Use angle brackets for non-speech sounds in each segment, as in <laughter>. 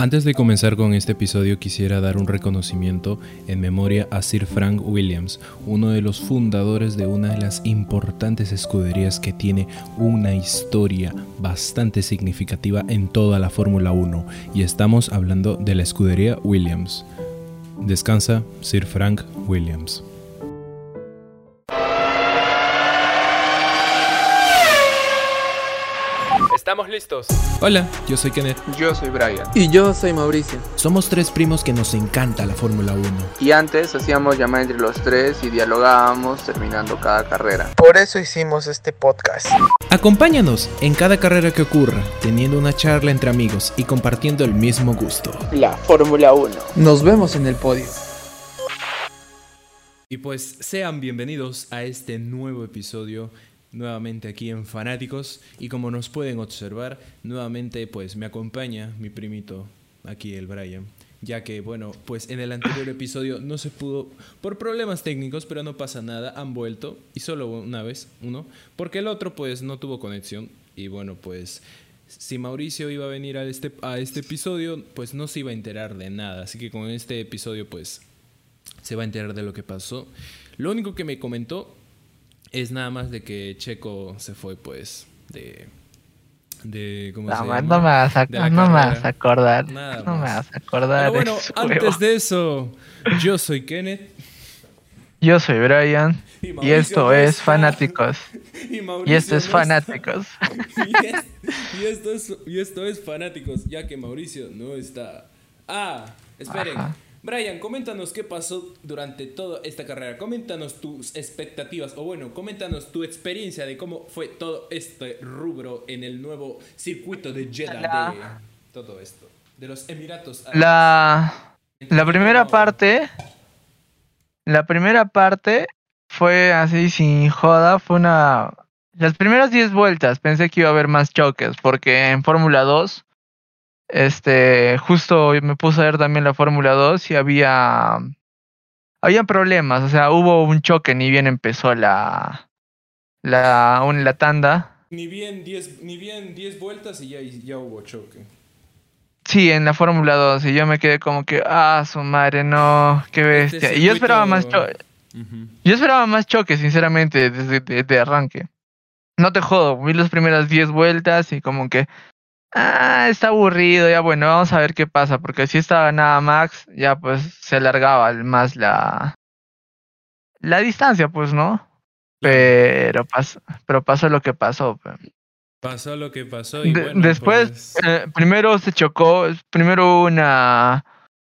Antes de comenzar con este episodio quisiera dar un reconocimiento en memoria a Sir Frank Williams, uno de los fundadores de una de las importantes escuderías que tiene una historia bastante significativa en toda la Fórmula 1 y estamos hablando de la escudería Williams. Descansa Sir Frank Williams. Estamos listos. Hola, yo soy Kenneth. Yo soy Brian. Y yo soy Mauricio. Somos tres primos que nos encanta la Fórmula 1. Y antes hacíamos llamada entre los tres y dialogábamos terminando cada carrera. Por eso hicimos este podcast. Acompáñanos en cada carrera que ocurra, teniendo una charla entre amigos y compartiendo el mismo gusto. La Fórmula 1. Nos vemos en el podio. Y pues sean bienvenidos a este nuevo episodio nuevamente aquí en Fanáticos. Y como nos pueden observar, nuevamente pues me acompaña mi primito aquí el Brian, ya que bueno, pues en el anterior <laughs> episodio no se pudo por problemas técnicos, pero no pasa nada, han vuelto y solo una vez, uno, porque el otro pues no tuvo conexión. Y bueno, pues si Mauricio iba a venir a este, a este episodio, pues no se iba a enterar de nada, así que con este episodio pues se va a enterar de lo que pasó. Lo único que me comentó es nada más de que Checo se fue, pues, de. de ¿Cómo no, se no llama? me vas a, no me vas a acordar. Nada no me vas a acordar. Pero bueno, de antes de eso, yo soy Kenneth. Yo soy Brian. Y, esto no es. Fanáticos. <laughs> Y, esto es no Fanáticos. <laughs> Y, es- y esto es, y esto es Fanáticos, ya que Mauricio no está. Ah, esperen. Ajá. Brian, coméntanos qué pasó durante toda esta carrera. Coméntanos tus expectativas, o bueno, coméntanos tu experiencia de cómo fue todo este rubro en el nuevo circuito de Jeddah de todo esto. De los Emiratos. Árabes. La, la primera parte. La primera parte fue así sin joda. Fue una. Las primeras 10 vueltas pensé que iba a haber más choques. Porque en Fórmula 2. Este. Justo me puse a ver también la Fórmula 2 y había. Había problemas. O sea, hubo un choque ni bien empezó la. La, un- la tanda. Ni bien 10 ni bien 10 vueltas y ya, ya hubo choque. Sí, en la Fórmula 2. Y yo me quedé como que. Ah, su madre, no. Qué Este bestia. y yo esperaba más choques. Yo esperaba más choques, sinceramente, desde de, de arranque. No te jodo, vi las primeras 10 vueltas y como que, ah, está aburrido, ya bueno, vamos a ver qué pasa, porque si estaba nada Max, ya pues se alargaba más la, la distancia, pues, ¿no? Pero, pas, pero pasó lo que pasó. Pasó lo que pasó y bueno, después, pues, eh, primero se chocó, primero hubo una,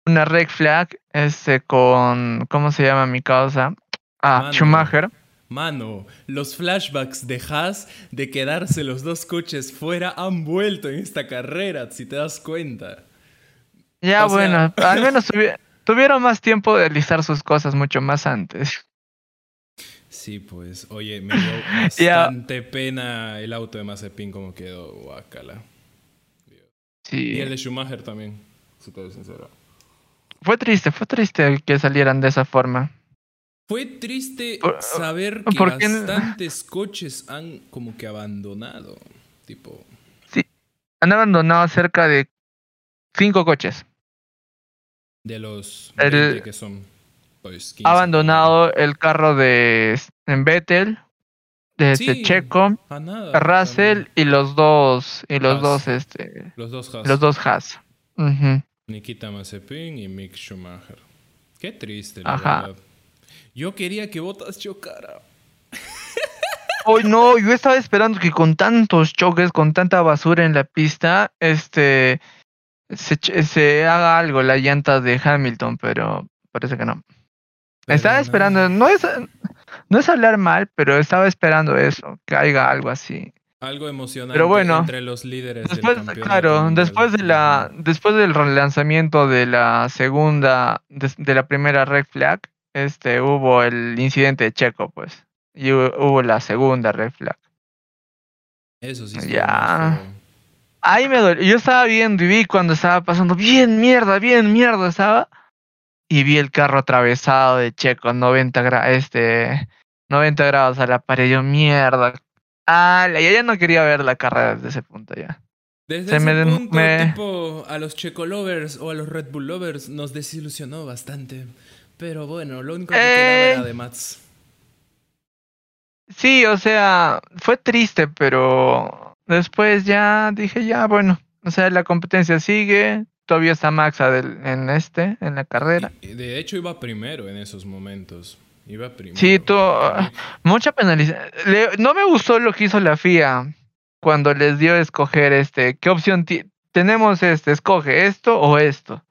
una red flag, este, con, ¿cómo se llama mi causa? Ah, Mano. Schumacher. Mano, los flashbacks de Haas de quedarse los dos coches fuera han vuelto en esta carrera, si te das cuenta. Ya, O sea- bueno, <laughs> al menos tuvi- tuvieron más tiempo de listar sus cosas mucho más antes. Sí, pues, oye, me dio <laughs> bastante pena el auto de Mazepin como quedó, guacala. Sí. Y el de Schumacher también, si te sincero. Fue triste, fue triste que salieran de esa forma. Fue triste Por- saber que ¿por qué no? bastantes coches han como que abandonado. Tipo, Han abandonado cerca de cinco coches. de los El- 20 que son, pues, 15. Ha abandonado el carro de S- en Vettel, de este Sí, Checo, a nada, Russell también. y los dos, y los Haas. dos, este, Los dos Haas. los dos Haas. Nikita Mazepin y Mick Schumacher. Qué triste, la Ajá. verdad. Yo quería que Bottas chocara. Hoy no, yo estaba esperando que con tantos choques, con tanta basura en la pista, este se, haga algo la llanta de Hamilton, pero parece que no. Pero estaba no. esperando, no es no es hablar mal, pero estaba esperando eso, que haya algo así. Algo emocionante Pero bueno, entre los líderes Después, del claro, después de la después del relanzamiento de la segunda de, de la primera red flag, este hubo el incidente de Checo, pues. Y hu- hubo la segunda red flag. Eso sí Ya. Ahí me dolió. Yo estaba viendo y vi cuando estaba pasando, bien mierda, bien mierda estaba. Y vi el carro atravesado de Checo, 90, gra- este, 90 grados a la pared. Yo, mierda. Ah, ya, ya no quería ver la carrera desde ese punto ya. Desde Se ese me punto, me- tipo, a los Checo Lovers o a los Red Bull Lovers nos desilusionó bastante. Pero bueno, lo único que Eh. era de Mats. Sí, o sea, fue triste, pero después ya dije, ya, bueno, o sea, la competencia sigue, todavía está Max Adel- en este, en la carrera. Y- De hecho, iba primero en esos momentos. Iba primero. Sí, tú, mucha penalización. No me gustó lo que hizo la FIA cuando les dio a escoger este, ¿qué opción tenemos este? Escoge esto o esto.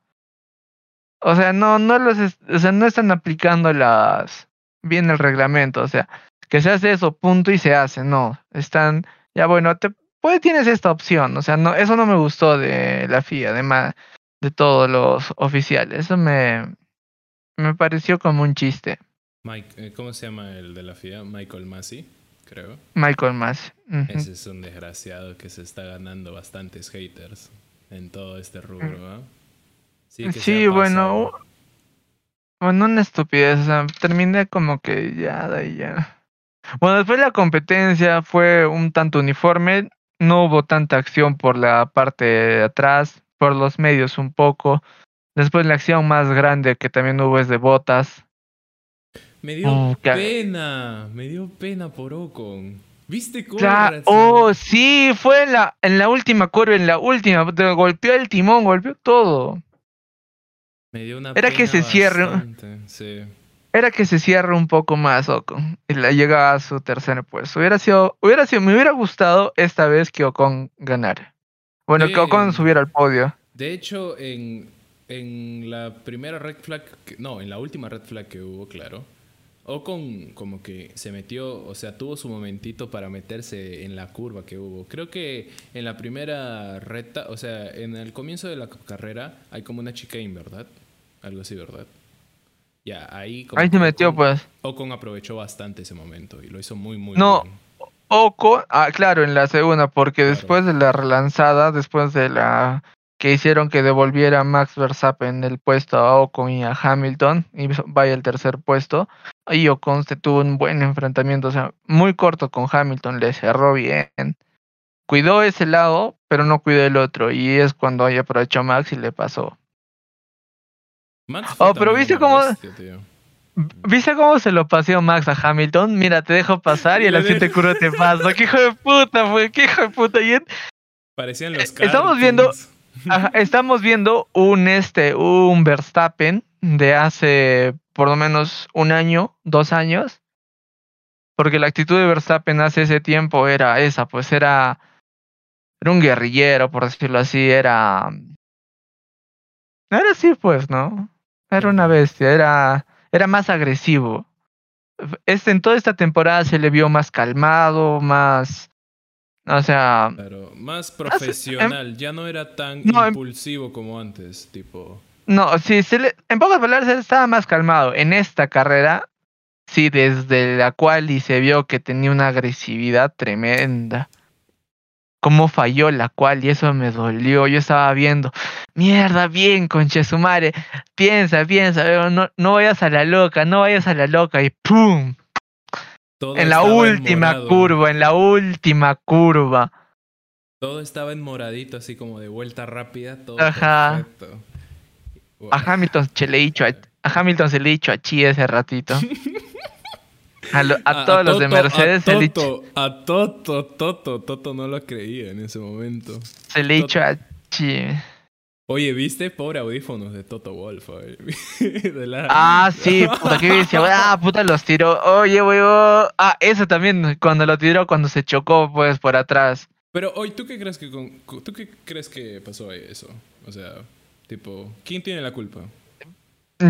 O sea, no, no los, o sea, no están aplicando las bien el reglamento, o sea, que se hace eso, punto y se hace, no, están, ya bueno, te, pues tienes esta opción, o sea, no, eso no me gustó de la FIA, de ma- de todos los oficiales, eso me, me pareció como un chiste. Mike, eh, ¿Cómo se llama el de la FIA? Michael Massey, creo. Michael Mas. Ujú. Ese es un desgraciado que se está ganando bastantes haters en todo este rubro, ¿ah? Sí, que bueno. Bueno, una estupidez, o sea, terminé como que ya, de ahí ya. Bueno, después la competencia fue un tanto uniforme, no hubo tanta acción por la parte de atrás, por los medios un poco. Después la acción más grande que también hubo es de botas. Me dio Oh, pena, me dio pena por Ocon. ¿Viste cómo reaccionó? oh, sí, fue en la, en la última curva, en la última, golpeó el timón, golpeó todo. Me dio una Era que se cierre. Sí. Era que se cierre un poco más Ocon y la llega a su tercer puesto. Hubiera sido, hubiera sido, me hubiera gustado esta vez que Ocon ganara. Bueno, que Ocon subiera al podio. De hecho, en, en la primera red flag, no, en la última red flag que hubo, claro, Ocon como que se metió, o sea, tuvo su momentito para meterse en la curva que hubo. Creo que en la primera recta, o sea, en el comienzo de la carrera hay como una chicane, ¿verdad? Algo así, ¿verdad? Ya, ahí como Ahí se metió, Ocon- pues. Ocon aprovechó bastante ese momento y lo hizo muy, muy No. bien. Ocon, ah, claro, en la segunda, porque Claro. después de la relanzada, después de la que hicieron que devolviera Max Verstappen el puesto a Ocon y a Hamilton, y vaya el tercer puesto, ahí Ocon se tuvo un buen enfrentamiento, o sea, muy corto con Hamilton, le cerró bien. Cuidó ese lado, pero no cuidó el otro, y es cuando ahí aprovechó Max y le pasó. Max Oh, pero ¿viste cómo- bestia, tío. ¿Viste cómo se lo paseó Max a Hamilton? Mira, te dejo pasar y a la <laughs> siguiente curva te paso. ¡Qué hijo de puta, fue! ¡Qué hijo de puta! Y en- Parecían los Eh, estamos viendo-. Estamos viendo un este un Verstappen de hace por lo menos un año, dos años, porque la actitud de Verstappen hace ese tiempo era esa, pues era era un guerrillero, por decirlo así, era era así, pues, ¿no? Era una bestia, era era más agresivo. Este en toda esta temporada se le vio más calmado, más o sea, Claro, más profesional, ya no era tan No, em- impulsivo como antes, tipo. No, sí, se le- en pocas palabras él estaba más calmado. En esta carrera, sí, desde la cual y se vio que tenía una agresividad tremenda. Cómo falló la cual y eso me dolió. Yo estaba viendo, mierda, bien, conche su madre. Piensa, piensa, no, no vayas a la loca, no vayas a la loca y ¡pum! Todo En la última curva, en la última curva. Todo estaba en moradito, así como de vuelta rápida, todo Ajá. perfecto. A Hamilton se le dicho a, a Hamilton se le dicho a Chi ese ratito. <laughs> A, lo- a todos los de Mercedes a se le dicho, a Toto, Toto, Toto no lo creía en ese momento. se le dicho a Chi. Oye, ¿viste? Pobre audífonos de Toto Wolf. oye. <laughs> De la- Ah, sí, puta, decía, <laughs> ah, puta, los tiró. Oye, oh. Ah, eso también, cuando lo tiró, cuando se chocó, pues, por atrás. Pero hoy, ¿tú qué crees que con- tú qué crees que pasó ahí eso? O sea, tipo, ¿quién tiene la culpa?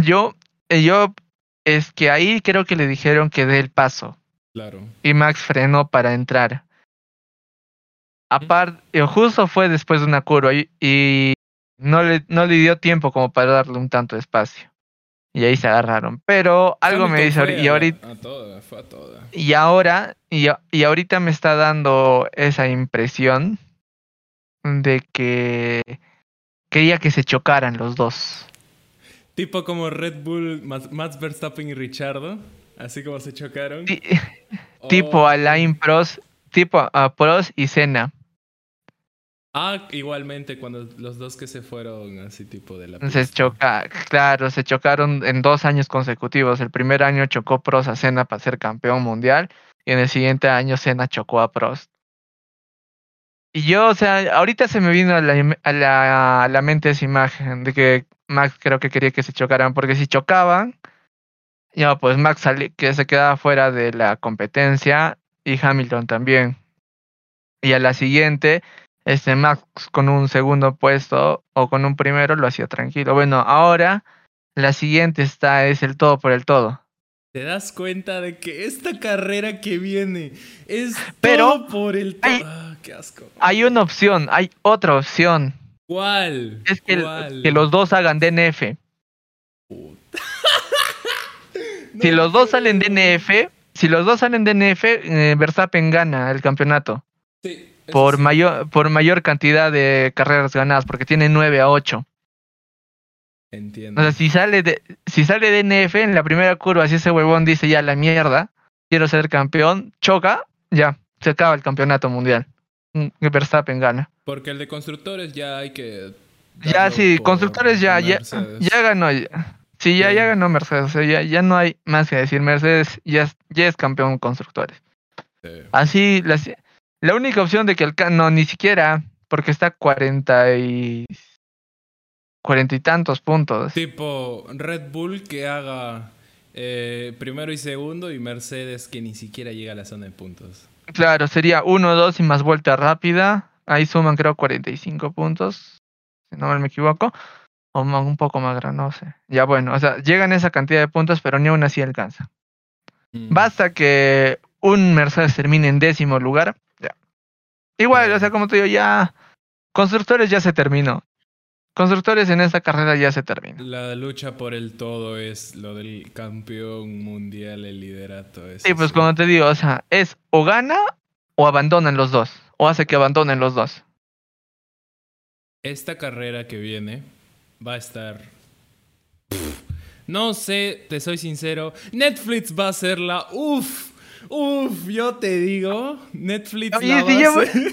Yo, eh, yo, es que ahí creo que le dijeron que dé el paso. Claro. Y Max frenó para entrar. Aparte, justo fue después de una curva y, y no, le, no le dio tiempo como para darle un tanto de espacio. Y ahí se agarraron. Pero algo me dice, y ahorita, A toda, fue a toda. y ahora, y, y ahorita me está dando esa impresión de que quería que se chocaran los dos. Tipo como Red Bull, Max Verstappen y Richardo. Así como se chocaron. Ti- <laughs> Oh, Tipo Alain Prost, tipo a Prost y Senna. Ah, igualmente cuando los dos que se fueron así tipo de la Se pista. choca, claro, se chocaron en dos años consecutivos. El primer año chocó Prost a Senna para ser campeón mundial y en el siguiente año Senna chocó a Prost. Y yo, o sea, ahorita se me vino a la, a la, a la mente esa imagen de que Max creo que quería que se chocaran, porque si chocaban, ya pues Max que se quedaba fuera de la competencia y Hamilton también. Y a la siguiente, este Max con un segundo puesto o con un primero lo hacía tranquilo. Bueno, ahora la siguiente está es el todo por el todo. Te das cuenta de que esta carrera que viene es Pero todo por el to- hay- Ah, qué asco. Hay una opción, hay otra opción. ¿Cuál? Es que, el- ¿Cuál? que los dos hagan DNF. Puta. <laughs> Si los dos salen DNF, si los dos salen DNF, eh, Verstappen gana el campeonato Sí, por sí. mayor por mayor cantidad de carreras ganadas, porque tiene 9 a 8. Entiendo. O sea, si sale de, si sale DNF en la primera curva, si ese huevón dice ya la mierda, quiero ser campeón, choca, ya, se acaba el campeonato mundial. Mm, Verstappen gana. Porque el de constructores ya hay que. Ya sí, constructores ya, ya, ya ganó. ya. Sí, ya, ya ganó Mercedes. o sea, ya, ya no hay más que decir. Mercedes ya, es- ya es campeón constructores. Sí. Así, la, la única opción de que el ca- no, ni siquiera, porque está 40 y. 40 y tantos puntos. Tipo Red Bull que haga eh, primero y segundo y Mercedes que ni siquiera llega a la zona de puntos. Claro, sería 1, 2 y más vuelta rápida. Ahí suman, creo, 45 puntos. Si no me equivoco. O un poco más grande, no sé. Ya bueno, o sea, llegan esa cantidad de puntos, pero ni aún así alcanza. Mm. Basta que un Mercedes termine en décimo lugar. Igual, o sea, como te digo, ya. Constructores ya se terminó. Constructores en esta carrera ya se terminó. La lucha por el todo es lo del campeón mundial, el liderato. eso Sí, pues como te digo, o sea, es o gana o abandonan los dos. O hace que abandonen los dos. Esta carrera que viene va a estar. No sé, te soy sincero. Netflix va a hacerla. Uf, uf, yo te digo. Netflix Oye, sí, va ya a voy- hacer.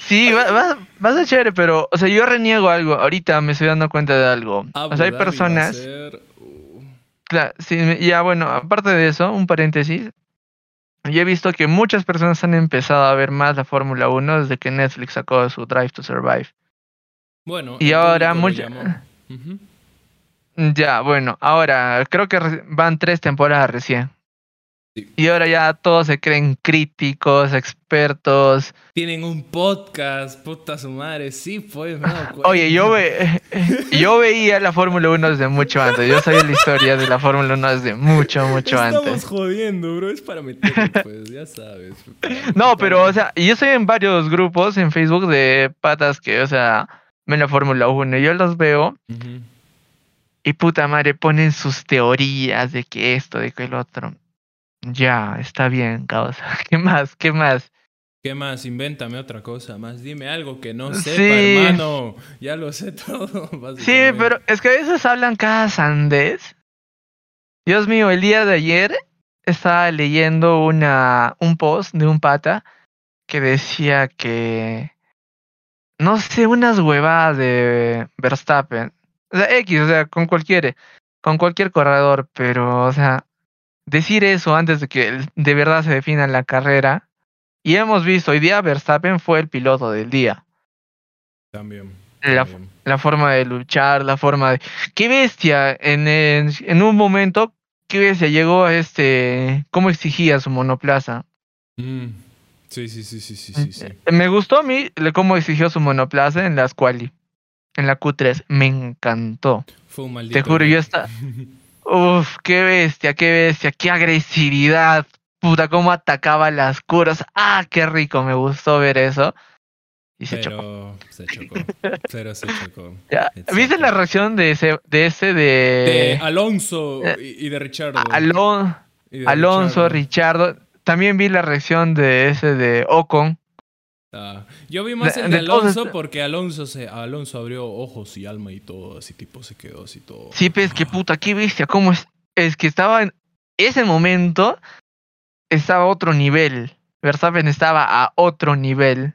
Sí, va, va, va a ser chévere, pero, o sea, yo reniego algo. Ahorita me estoy dando cuenta de algo. Abu O sea, hay Dhabi va a personas. ser, uh, Claro, sí, me- ya bueno, aparte de eso, un paréntesis. Yo he visto que muchas personas han empezado a ver más la Fórmula 1 desde que Netflix sacó su Drive to Survive. Bueno, Y ahora público lo mucha- llamó. Ujú. <laughs> Ya, bueno, ahora creo que van tres temporadas recién. Sí. Y ahora ya todos se creen críticos, expertos. Tienen un podcast, puta su madre. Sí, pues, cuenta. Oye, yo, ve, <laughs> yo veía la Fórmula 1 desde mucho antes. Yo sabía la historia de la Fórmula 1 desde mucho, mucho Estamos antes. jodiendo, bro. Es para meterlo, pues, ya sabes. No, pero, o sea, yo estoy en varios grupos en Facebook de patas que, o sea, ven la Fórmula 1 y yo los veo y puta madre ponen sus teorías de que esto, de que el otro. Ya, está bien, causa. <laughs> ¿Qué más? ¿Qué más? ¿Qué más? Invéntame otra cosa más. Dime algo que no Sí. sepa, hermano. Ya lo sé <laughs> todo. Sí, pero es que a veces hablan cada sandés. Dios mío, el día de ayer estaba leyendo una, un post de un pata que decía que, no sé, unas huevadas de Verstappen. O sea, X, o sea, con cualquier, con cualquier corredor, pero, o sea, decir eso antes de que de verdad se defina la carrera. Y hemos visto, hoy día Verstappen fue el piloto del día. También. La, también. la forma de luchar, la forma de... ¡Qué bestia! En, en, en un momento, qué bestia llegó a este... ¿Cómo exigía su monoplaza? Mm. Sí, sí, sí, sí, sí, sí, sí. Me gustó a mí cómo exigió su monoplaza en las quali. En la Q3. Me encantó. Fue un maldito. Te juro, yo error. <laughs> Uf, qué bestia, qué bestia, qué agresividad. Puta, cómo atacaba las curas. Ah, qué rico, me gustó ver eso. Y se chocó. Pero se chocó. Pero se chocó. <laughs> Ya. ¿Viste la reacción de ese, de ese de... De Alonso eh, y y de Richardo. Alon- Y de Alonso, Richardo. Richardo. También vi la reacción de ese de Ocon. Yo vi más De- el Alonso est- porque Alonso se Alonso abrió ojos y alma y todo, así tipo se quedó así todo. Sí, pues que puta, qué bestia. ¿Cómo es? Es que estaba en ese momento, estaba a otro nivel. Verstappen estaba a otro nivel.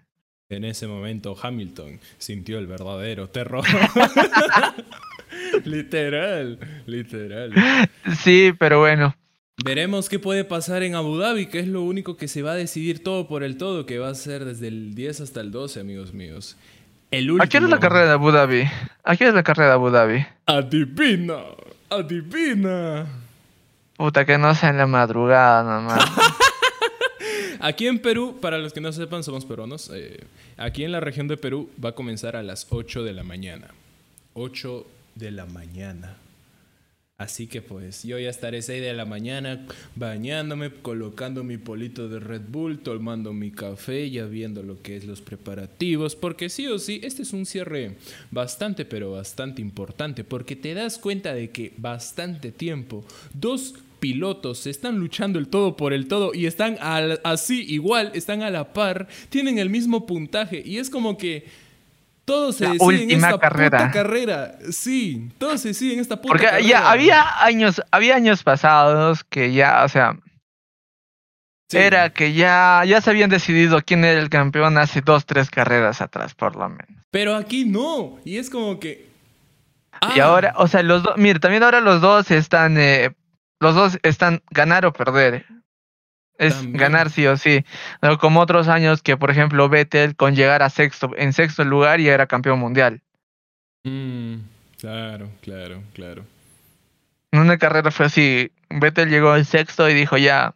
En ese momento Hamilton sintió el verdadero terror. <laughs> <laughs> literal, literal. Sí, pero bueno. Veremos qué puede pasar en Abu Dhabi, que es lo único que se va a decidir todo por el todo, que va a ser desde el 10 hasta el 12, amigos míos. El último. ¿A quién es la carrera de Abu Dhabi? ¿A quién es la carrera de Abu Dhabi? Adivina, adivina. Puta, que no sea en la madrugada nomás. <laughs> Aquí en Perú, para los que no sepan, somos peruanos. eh, aquí en la región de Perú va a comenzar a las 8 de la mañana. 8 de la mañana. Así que pues yo ya estaré 6 de la mañana bañándome, colocando mi polito de Red Bull, tomando mi café, ya viendo lo que es los preparativos, porque sí o sí, este es un cierre bastante pero bastante importante, porque te das cuenta de que bastante tiempo, dos pilotos están luchando el todo por el todo y están así igual, están a la par, tienen el mismo puntaje y es como que todo se La decide en esta carrera. puta carrera. Sí, todo se decide en esta puta Porque carrera. ya había años, había años pasados que ya, o sea, Sí. era que ya, ya se habían decidido quién era el campeón hace dos, tres carreras atrás, por lo menos. Pero aquí no. Y es como que. Y Ah, ahora, o sea, los dos, mire, también ahora los dos están, eh, los dos están ganar o perder. Es También. ganar sí o sí. No como otros años que, por ejemplo, Vettel con llegar a sexto, en sexto lugar ya era campeón mundial. mm, claro, claro, claro. En una carrera fue así, Vettel llegó al sexto y dijo ya,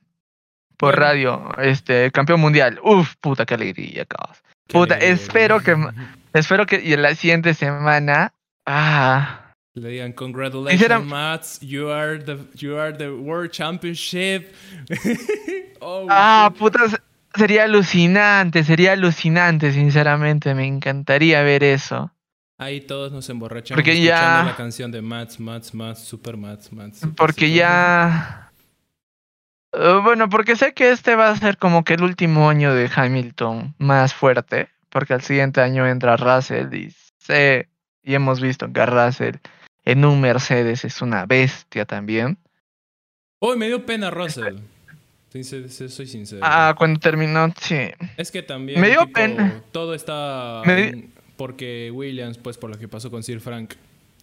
por Bueno. radio, este, campeón mundial. Uf, puta, qué alegría. Qué Puta, alegría. espero que, <laughs> espero que y en la siguiente semana, ah, Le digan, congratulations, Mats. You are the, you are the World Championship. <laughs> oh, Ah, puta, se- sería alucinante, sería alucinante, sinceramente, me encantaría ver eso. Ahí todos nos emborrachamos Porque escuchando ya- la canción de Mats, Mats, Mats, Super Mats, Mats. super, Porque super. ya... Eh, bueno, porque sé que este va a ser como que el último año de Hamilton más fuerte, porque al siguiente año entra Russell y sé, y hemos visto que Russell en un Mercedes es una bestia también. Oh, me dio pena Russell. Soy sincero. Ah, cuando terminó, sí. Es que también Me dio tipo, pena. todo está Me di- porque Williams, pues por lo que pasó con Sir Frank,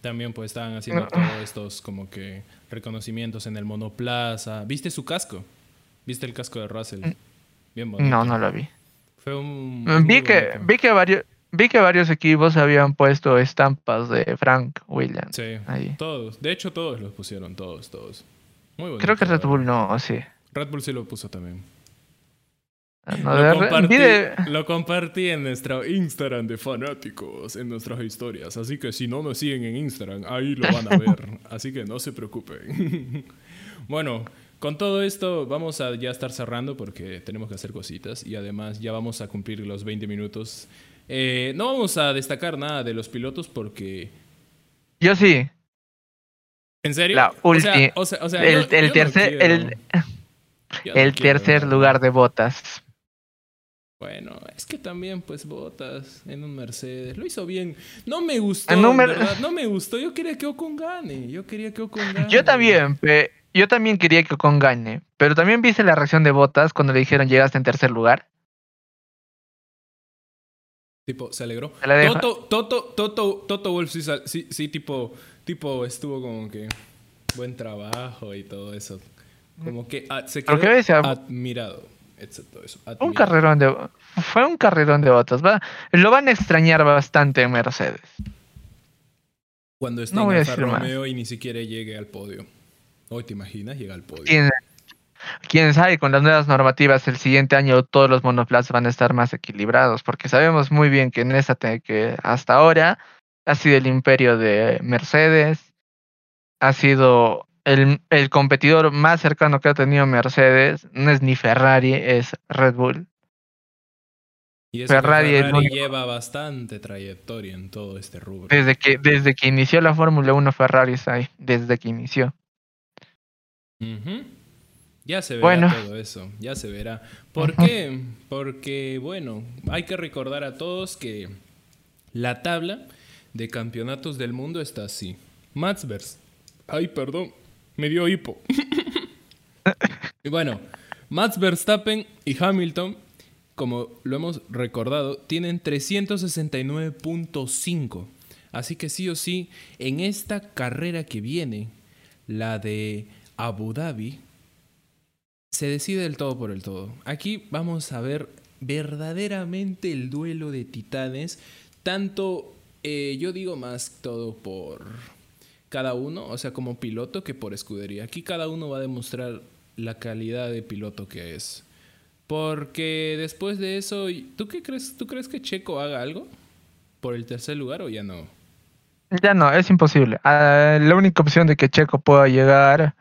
también pues estaban haciendo No. todos estos como que reconocimientos en el monoplaza. ¿Viste su casco? ¿Viste el casco de Russell? Bien bonito. Mm. No, no lo vi. Fue un Vi que, bonito. vi que varios, vi que varios equipos habían puesto estampas de Frank Williams. Sí, ahí. todos. De hecho todos los pusieron, todos, todos. Muy bonito. Creo que Red Bull no, sí. Red Bull sí lo puso también. No, lo, compartí, de- lo compartí en nuestro Instagram de fanáticos, en nuestras historias. Así que si no nos siguen en Instagram, ahí lo van a <laughs> ver. Así que no se preocupen. <laughs> bueno, con todo esto vamos a ya estar cerrando porque tenemos que hacer cositas y además ya vamos a cumplir los 20 minutos. Eh, no vamos a destacar nada de los pilotos porque... Yo sí. ¿En serio? La ulti- o sea- o sea, el, no tercer, el, <laughs> no el tercer lugar de botas. Bueno, es que también, pues, botas en un Mercedes. Lo hizo bien. No me gustó, Mer- verdad. No me gustó. Yo quería que Ocon gane. Yo quería que Ocon <laughs> gane. Yo también, pe- yo también quería que Ocon gane. Pero también viste la reacción de botas cuando le dijeron llegaste en tercer lugar. Tipo, se alegró. Se. Toto, Toto, Toto, Toto Wolf sí, sí, sí, tipo, tipo, estuvo como que buen trabajo y todo eso. Como que ah, se quedó admirado. Eso. un carrerón de fue un carrerón de botas. Va, lo van a extrañar bastante en Mercedes. Cuando esté No en Alfa más. Romeo y ni siquiera llegue al podio. Hoy te imaginas, llega al podio. Quién, quién sabe, con las nuevas normativas el siguiente año todos los monoplazas van a estar más equilibrados, porque sabemos muy bien que en esta que hasta ahora ha sido el imperio de Mercedes, ha sido el, el competidor más cercano que ha tenido Mercedes, no es ni Ferrari, es Red Bull. Y eso que Ferrari es lleva bastante trayectoria en todo este rubro. Desde que, desde que inició la Fórmula 1 Ferrari está ahí, desde que inició. Ujú. Ya se verá Bueno. todo eso, ya se verá. ¿Por qué? Porque, bueno, hay que recordar a todos que la tabla de campeonatos del mundo está así. Max Vers- Ay, perdón, me dio hipo. y <laughs> bueno, Max Verstappen y Hamilton como lo hemos recordado, tienen 369.5. Así que sí o sí, en esta carrera que viene, la de Abu Dhabi, se decide el todo por el todo. Aquí vamos a ver verdaderamente el duelo de titanes, tanto eh, yo digo más todo por cada uno, o sea, como piloto que por escudería. Aquí cada uno va a demostrar la calidad de piloto que es. Porque después de eso, ¿tú qué crees? ¿Tú crees que Checo haga algo por el tercer lugar o ya no? Ya no, es imposible. Ah, la única opción de que Checo pueda llegar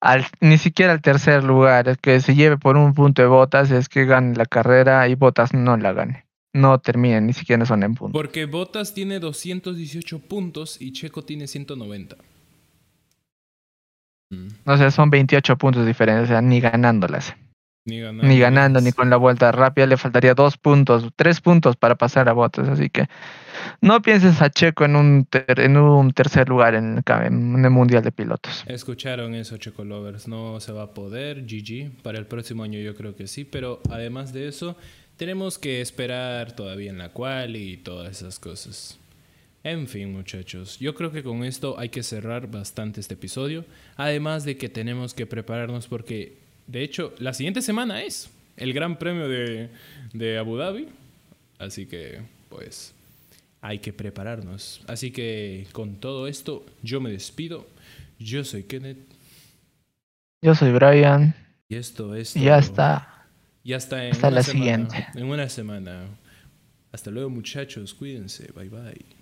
al, ni siquiera al tercer lugar, que se lleve por un punto de botas, es que gane la carrera y botas no la gane. No termine, ni siquiera son en puntos. Porque Botas tiene 218 puntos y Checo tiene 190. Mm. O sea, son 28 puntos de diferencia, o sea, ni ganándolas. Ni ganando. Ni ganando, ni con la vuelta rápida, le faltaría dos puntos, tres puntos para pasar a Botas. Así que no pienses a Checo en un, ter- en un tercer lugar en el, en el Mundial de Pilotos. Escucharon eso, Checo Lovers. No se va a poder. GG. Para el próximo año yo creo que sí. Pero además de eso, tenemos que esperar todavía en la cual y todas esas cosas. En fin, muchachos. Yo creo que con esto hay que cerrar bastante este episodio. Además de que tenemos que prepararnos porque, de hecho, la siguiente semana es el Gran Premio de, de Abu Dhabi. Así que, pues, hay que prepararnos. Así que con todo esto, yo me despido. Yo soy Kenneth. Yo soy Brian Y esto es. ya está. Ya está en Hasta una la semana. siguiente. En una semana. Hasta luego, muchachos. Cuídense. Bye bye.